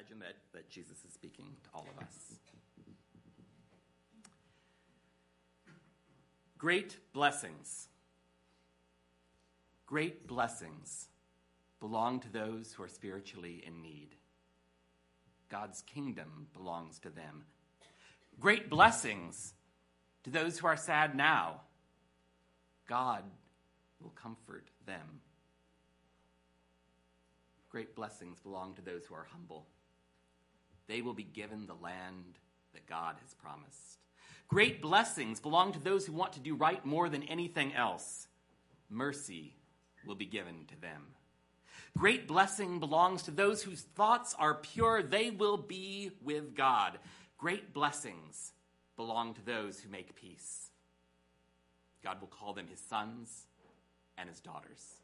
imagine that, that Jesus is speaking to all of us. Great blessings. Great blessings belong to those who are spiritually in need. God's kingdom belongs to them. Great blessings to those who are sad now. God will comfort them. Great blessings belong to those who are humble. They will be given the land that God has promised. Great blessings belong to those who want to do right more than anything else. Mercy will be given to them. Great blessing belongs to those whose thoughts are pure. They will be with God. Great blessings belong to those who make peace. God will call them his sons and his daughters.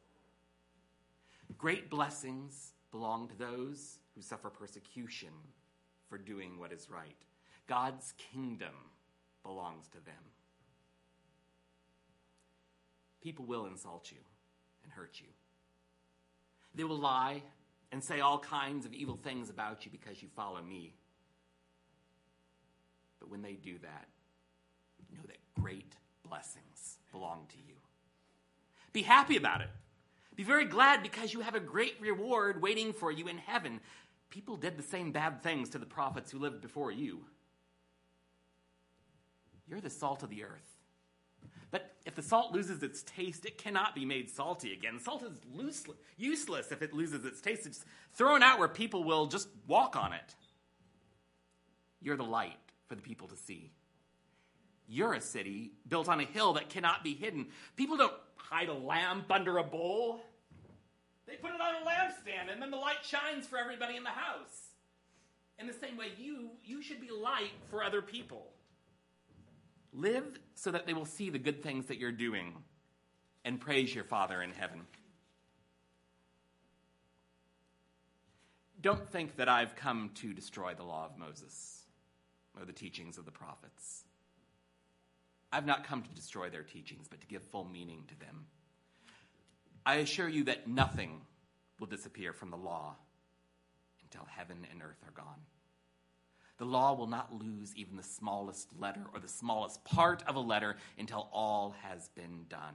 Great blessings belong to those who suffer persecution for doing what is right. God's kingdom belongs to them. People will insult you and hurt you. They will lie and say all kinds of evil things about you because you follow me. But when they do that, know that great blessings belong to you. Be happy about it. Be very glad because you have a great reward waiting for you in heaven. People did the same bad things to the prophets who lived before you. You're the salt of the earth. But if the salt loses its taste, it cannot be made salty again. Salt is useless if it loses its taste. It's thrown out where people will just walk on it. You're the light for the people to see. You're a city built on a hill that cannot be hidden. People don't hide a lamp under a bowl. They put it on a lampstand and then the light shines for everybody in the house. In the same way, you, you should be light for other people. Live so that they will see the good things that you're doing and praise your Father in heaven. Don't think that I've come to destroy the law of Moses or the teachings of the prophets. I've not come to destroy their teachings, but to give full meaning to them. I assure you that nothing will disappear from the law until heaven and earth are gone. The law will not lose even the smallest letter or the smallest part of a letter until all has been done.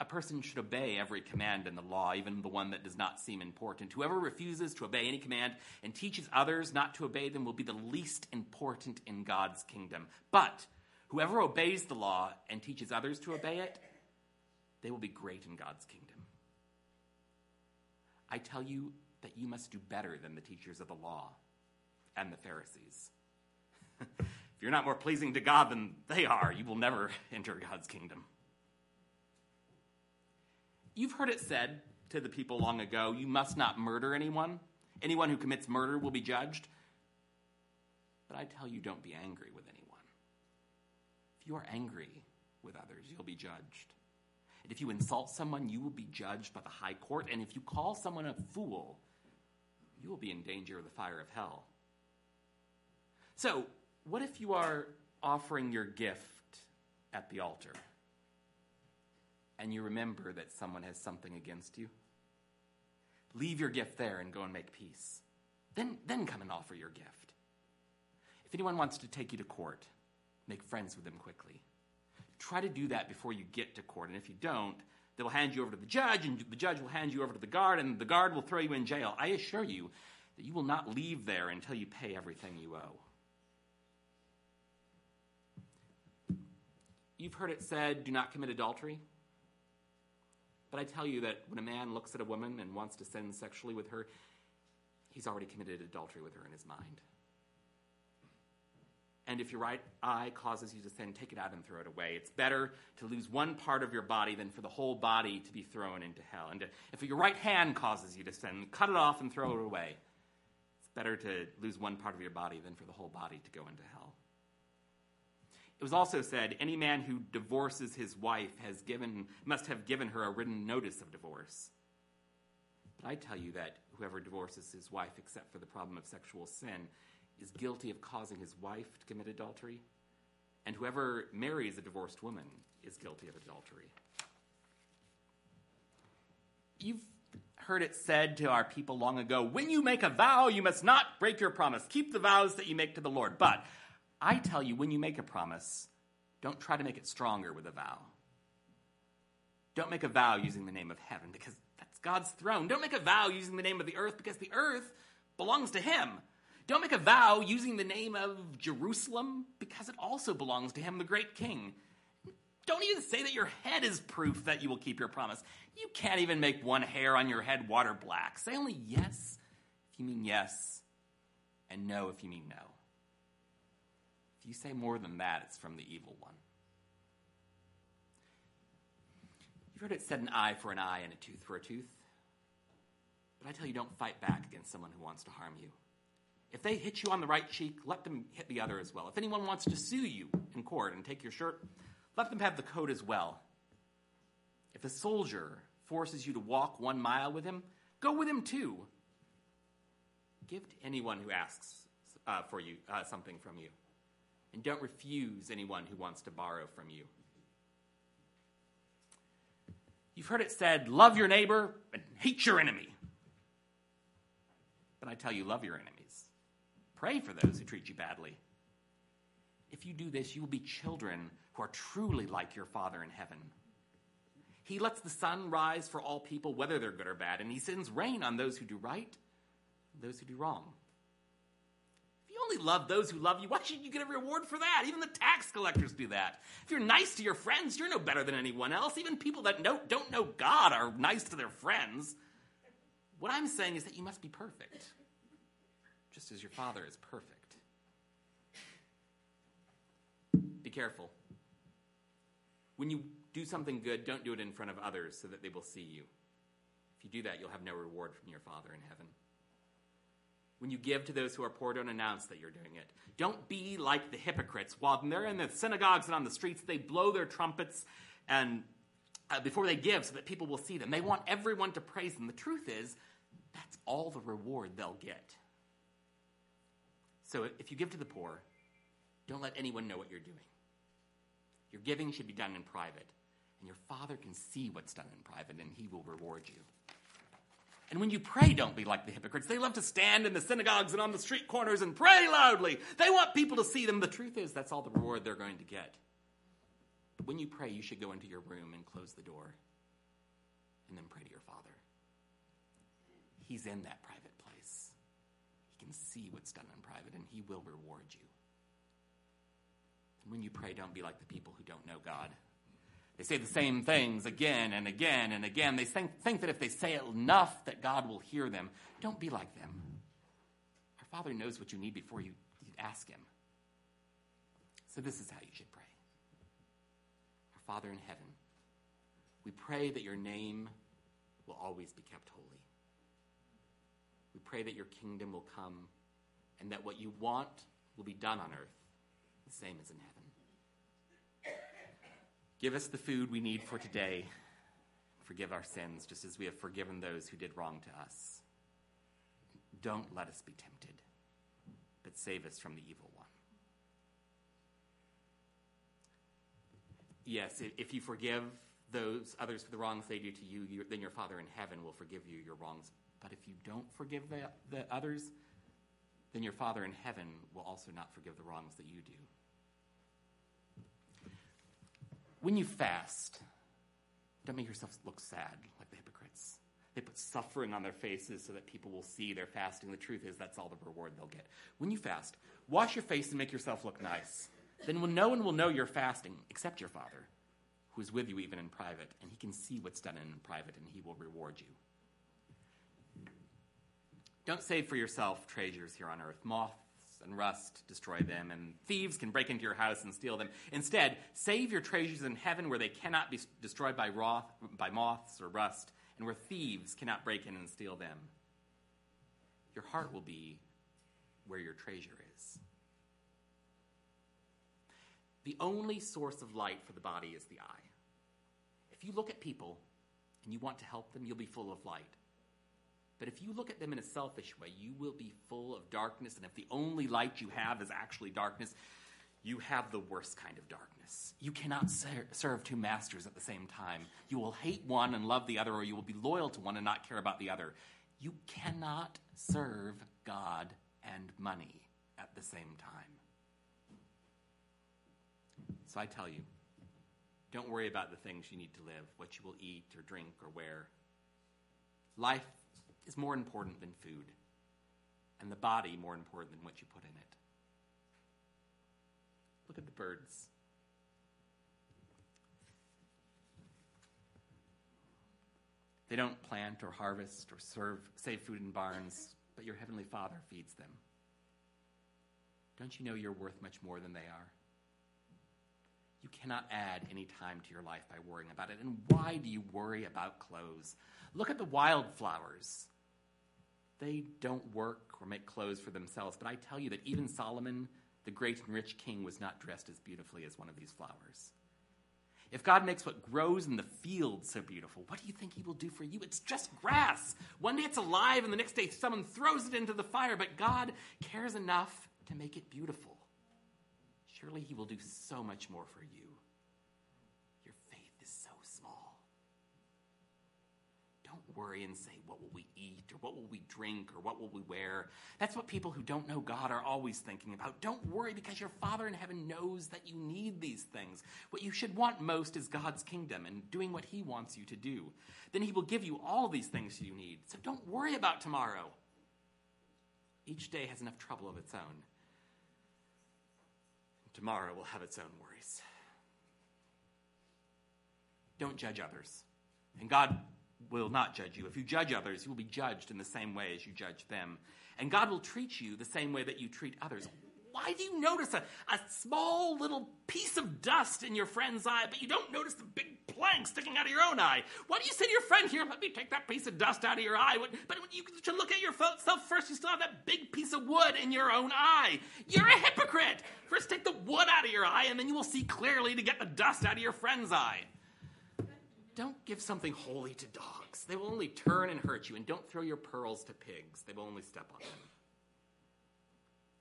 A person should obey every command in the law, even the one that does not seem important. Whoever refuses to obey any command and teaches others not to obey them will be the least important in God's kingdom. But whoever obeys the law and teaches others to obey it, they will be great in God's kingdom. I tell you that you must do better than the teachers of the law and the Pharisees. if you're not more pleasing to God than they are, you will never enter God's kingdom. You've heard it said to the people long ago, you must not murder anyone. Anyone who commits murder will be judged. But I tell you, don't be angry with anyone. If you are angry with others, you'll be judged. If you insult someone, you will be judged by the high court. And if you call someone a fool, you will be in danger of the fire of hell. So, what if you are offering your gift at the altar? and you remember that someone has something against you, leave your gift there and go and make peace. Then, then come and offer your gift. If anyone wants to take you to court, make friends with them quickly. Try to do that before you get to court, and if you don't, they will hand you over to the judge, and the judge will hand you over to the guard, and the guard will throw you in jail. I assure you that you will not leave there until you pay everything you owe. You've heard it said, do not commit adultery. But I tell you that when a man looks at a woman and wants to sin sexually with her, he's already committed adultery with her in his mind. And if your right eye causes you to sin, take it out and throw it away. It's better to lose one part of your body than for the whole body to be thrown into hell. And if your right hand causes you to sin, cut it off and throw it away. It's better to lose one part of your body than for the whole body to go into hell. It was also said, any man who divorces his wife has given, must have given her a written notice of divorce. But I tell you that whoever divorces his wife, except for the problem of sexual sin, is guilty of causing his wife to commit adultery. And whoever marries a divorced woman is guilty of adultery. You've heard it said to our people long ago when you make a vow, you must not break your promise. Keep the vows that you make to the Lord. But I tell you, when you make a promise, don't try to make it stronger with a vow. Don't make a vow using the name of heaven because that's God's throne. Don't make a vow using the name of the earth because the earth belongs to Him. Don't make a vow using the name of Jerusalem because it also belongs to Him, the great King. Don't even say that your head is proof that you will keep your promise. You can't even make one hair on your head water black. Say only yes if you mean yes, and no if you mean no. If you say more than that, it's from the evil one. You've heard it said an eye for an eye and a tooth for a tooth. But I tell you, don't fight back against someone who wants to harm you. If they hit you on the right cheek, let them hit the other as well. If anyone wants to sue you in court and take your shirt, let them have the coat as well. If a soldier forces you to walk one mile with him, go with him too. Give to anyone who asks uh, for you uh, something from you, and don't refuse anyone who wants to borrow from you. You've heard it said, "Love your neighbor and hate your enemy." But I tell you, love your enemies. Pray for those who treat you badly. If you do this, you will be children who are truly like your Father in heaven. He lets the sun rise for all people, whether they're good or bad, and he sends rain on those who do right and those who do wrong. If you only love those who love you, why should you get a reward for that? Even the tax collectors do that. If you're nice to your friends, you're no better than anyone else. Even people that know, don't know God are nice to their friends. What I'm saying is that you must be perfect, just as your Father is perfect. Be careful. When you do something good, don't do it in front of others so that they will see you. If you do that, you'll have no reward from your Father in heaven. When you give to those who are poor, don't announce that you're doing it. Don't be like the hypocrites. While they're in the synagogues and on the streets, they blow their trumpets and uh, before they give so that people will see them. They want everyone to praise them. The truth is, that's all the reward they'll get. So if you give to the poor, don't let anyone know what you're doing. Your giving should be done in private, and your Father can see what's done in private, and He will reward you. And when you pray, don't be like the hypocrites. They love to stand in the synagogues and on the street corners and pray loudly. They want people to see them. The truth is, that's all the reward they're going to get. But when you pray, you should go into your room and close the door and then pray to your Father. He's in that private. Can see what's done in private, and He will reward you. And when you pray, don't be like the people who don't know God. They say the same things again and again and again. They think, think that if they say it enough that God will hear them. Don't be like them. Our Father knows what you need before you ask Him. So this is how you should pray. Our Father in heaven, we pray that your name will always be kept holy. We pray that your kingdom will come and that what you want will be done on earth, the same as in heaven. Give us the food we need for today. Forgive our sins, just as we have forgiven those who did wrong to us. Don't let us be tempted, but save us from the evil one. Yes, if you forgive those others for the wrongs they do to you, then your Father in heaven will forgive you your wrongs. But if you don't forgive the, the others, then your Father in heaven will also not forgive the wrongs that you do when you fast, don't make yourself look sad like the hypocrites. They put suffering on their faces so that people will see they're fasting. The truth is, that's all the reward they'll get. When you fast, wash your face and make yourself look nice. Then no one will know you're fasting except your Father, who is with you even in private, and he can see what's done in private, and he will reward you. Don't save for yourself treasures here on earth. Moths and rust destroy them, and thieves can break into your house and steal them. Instead, save your treasures in heaven where they cannot be destroyed by, roth, by moths or rust, and where thieves cannot break in and steal them. Your heart will be where your treasure is. The only source of light for the body is the eye. If you look at people and you want to help them, you'll be full of light. But if you look at them in a selfish way, you will be full of darkness. And if the only light you have is actually darkness, You have the worst kind of darkness. You cannot ser- serve two masters at the same time. You will hate one and love the other, or you will be loyal to one and not care about the other. You cannot serve God and money at the same time. So I tell you, don't worry about the things you need to live, what you will eat or drink or wear. Life is more important than food, and the body more important than what you put in it. Look at the birds. They don't plant or harvest or serve, save food in barns, but your heavenly Father feeds them. Don't you know you're worth much more than they are? You cannot add any time to your life by worrying about it. And why do you worry about clothes? Look at the wildflowers. They don't work or make clothes for themselves, but I tell you that even Solomon, the great and rich king, was not dressed as beautifully as one of these flowers. If God makes what grows in the field so beautiful, what do you think He will do for you? It's just grass. One day it's alive, and the next day someone throws it into the fire, but God cares enough to make it beautiful. Surely He will do so much more for you. Your faith is so small. Don't worry and say, What will we eat, or what will we drink, or what will we wear? That's what people who don't know God are always thinking about. Don't worry because your Father in heaven knows that you need these things. What you should want most is God's kingdom and doing what He wants you to do. Then He will give you all these things you need. So don't worry about tomorrow. Each day has enough trouble of its own. Tomorrow will have its own worries. Don't judge others. And God will not judge you. If you judge others, you will be judged in the same way as you judge them. And God will treat you the same way that you treat others. Why do you notice a, a small little piece of dust in your friend's eye, but you don't notice the big plank sticking out of your own eye? Why do you say to your friend, Here, let me take that piece of dust out of your eye? But when you should look at yourself first, you still have that big piece of wood in your own eye. You're a hypocrite. First, take the wood out of your eye, and then you will see clearly to get the dust out of your friend's eye. Don't give something holy to dogs. They will only turn and hurt you. And don't throw your pearls to pigs, they will only step on them.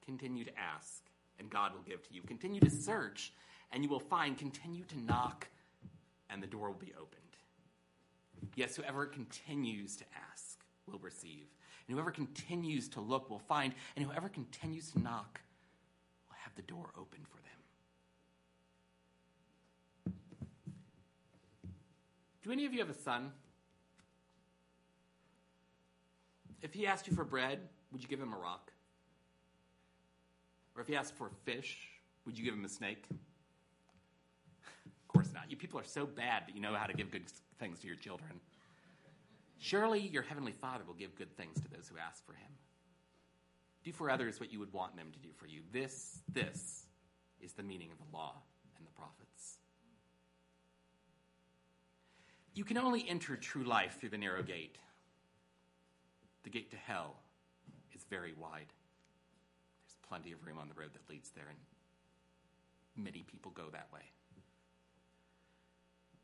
Continue to ask, and God will give to you. Continue to search, and you will find. Continue to knock, and the door will be opened. Yes, whoever continues to ask will receive. And whoever continues to look will find. And whoever continues to knock will have the door open for them. Do any of you have a son? If he asked you for bread, would you give him a rock? Or if he asked for fish, would you give him a snake? Of course not. You people are so bad that you know how to give good things to your children. Surely your heavenly Father will give good things to those who ask for him. Do for others what you would want them to do for you. This, this is the meaning of the law and the prophets. You can only enter true life through the narrow gate. The gate to hell is very wide. There's plenty of room on the road that leads there, and many people go that way.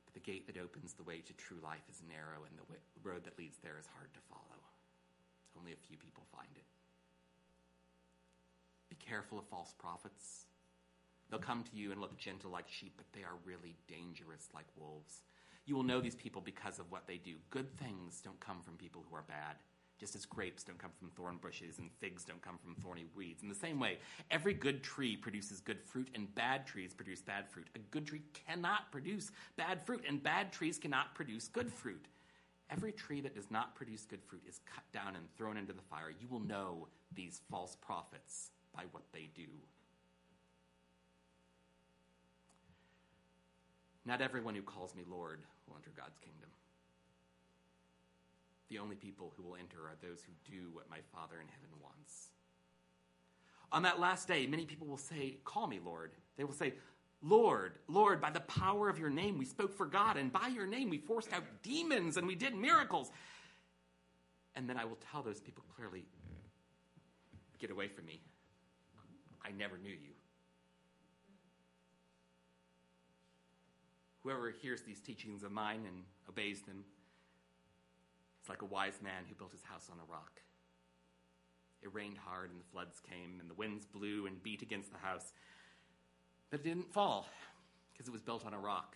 But the gate that opens the way to true life is narrow, and the road that leads there is hard to follow. Only a few people find it. Be careful of false prophets. They'll come to you and look gentle like sheep, but they are really dangerous like wolves. You will know these people because of what they do. Good things don't come from people who are bad, just as grapes don't come from thorn bushes and figs don't come from thorny weeds. In the same way, every good tree produces good fruit, and bad trees produce bad fruit. A good tree cannot produce bad fruit, and bad trees cannot produce good fruit. Every tree that does not produce good fruit is cut down and thrown into the fire. You will know these false prophets by what they do. Not everyone who calls me Lord will enter God's kingdom. The only people who will enter are those who do what my Father in heaven wants. On that last day, many people will say, Call me Lord. They will say, Lord, Lord, by the power of your name we spoke for God, and by your name we forced out demons and we did miracles. And then I will tell those people clearly, Get away from me. I never knew you. Whoever hears these teachings of mine and obeys them is like a wise man who built his house on a rock. It rained hard, and the floods came, and the winds blew and beat against the house. But it didn't fall because it was built on a rock.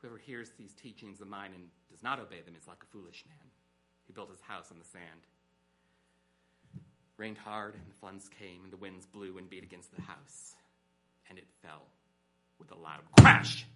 Whoever hears these teachings of mine and does not obey them is like a foolish man who built his house on the sand. Rained hard, and the floods came, and the winds blew and beat against the house, and it fell with a loud crash.